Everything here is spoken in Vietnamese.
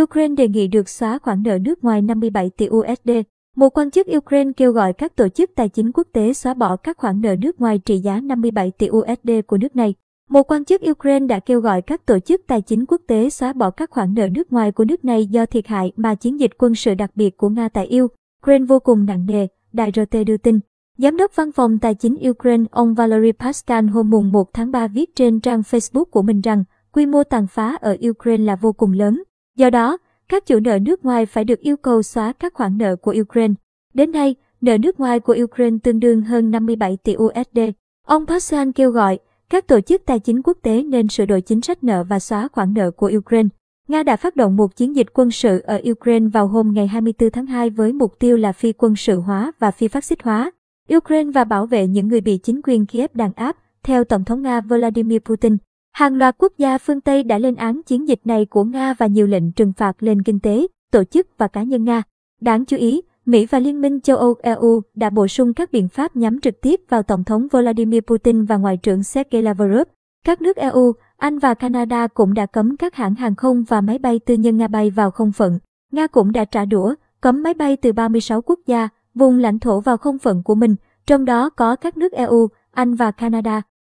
Ukraine đề nghị được xóa khoản nợ nước ngoài 57 tỷ USD. Một quan chức Ukraine kêu gọi các tổ chức tài chính quốc tế xóa bỏ các khoản nợ nước ngoài trị giá 57 tỷ USD của nước này. Một quan chức Ukraine đã kêu gọi các tổ chức tài chính quốc tế xóa bỏ các khoản nợ nước ngoài của nước này do thiệt hại mà chiến dịch quân sự đặc biệt của Nga tại Ukraine vô cùng nặng nề, đài RT đưa tin. Giám đốc văn phòng tài chính Ukraine ông Valery Paskan hôm mùng 1 tháng 3 viết trên trang Facebook của mình rằng quy mô tàn phá ở Ukraine là vô cùng lớn. Do đó, các chủ nợ nước ngoài phải được yêu cầu xóa các khoản nợ của Ukraine. Đến nay, nợ nước ngoài của Ukraine tương đương hơn 57 tỷ USD. Ông Pashan kêu gọi các tổ chức tài chính quốc tế nên sửa đổi chính sách nợ và xóa khoản nợ của Ukraine. Nga đã phát động một chiến dịch quân sự ở Ukraine vào hôm ngày 24 tháng 2 với mục tiêu là phi quân sự hóa và phi phát xít hóa. Ukraine và bảo vệ những người bị chính quyền Kiev đàn áp, theo Tổng thống Nga Vladimir Putin. Hàng loạt quốc gia phương Tây đã lên án chiến dịch này của Nga và nhiều lệnh trừng phạt lên kinh tế, tổ chức và cá nhân Nga. Đáng chú ý, Mỹ và Liên minh châu Âu EU đã bổ sung các biện pháp nhắm trực tiếp vào Tổng thống Vladimir Putin và Ngoại trưởng Sergei Lavrov. Các nước EU, Anh và Canada cũng đã cấm các hãng hàng không và máy bay tư nhân Nga bay vào không phận. Nga cũng đã trả đũa, cấm máy bay từ 36 quốc gia, vùng lãnh thổ vào không phận của mình, trong đó có các nước EU, Anh và Canada.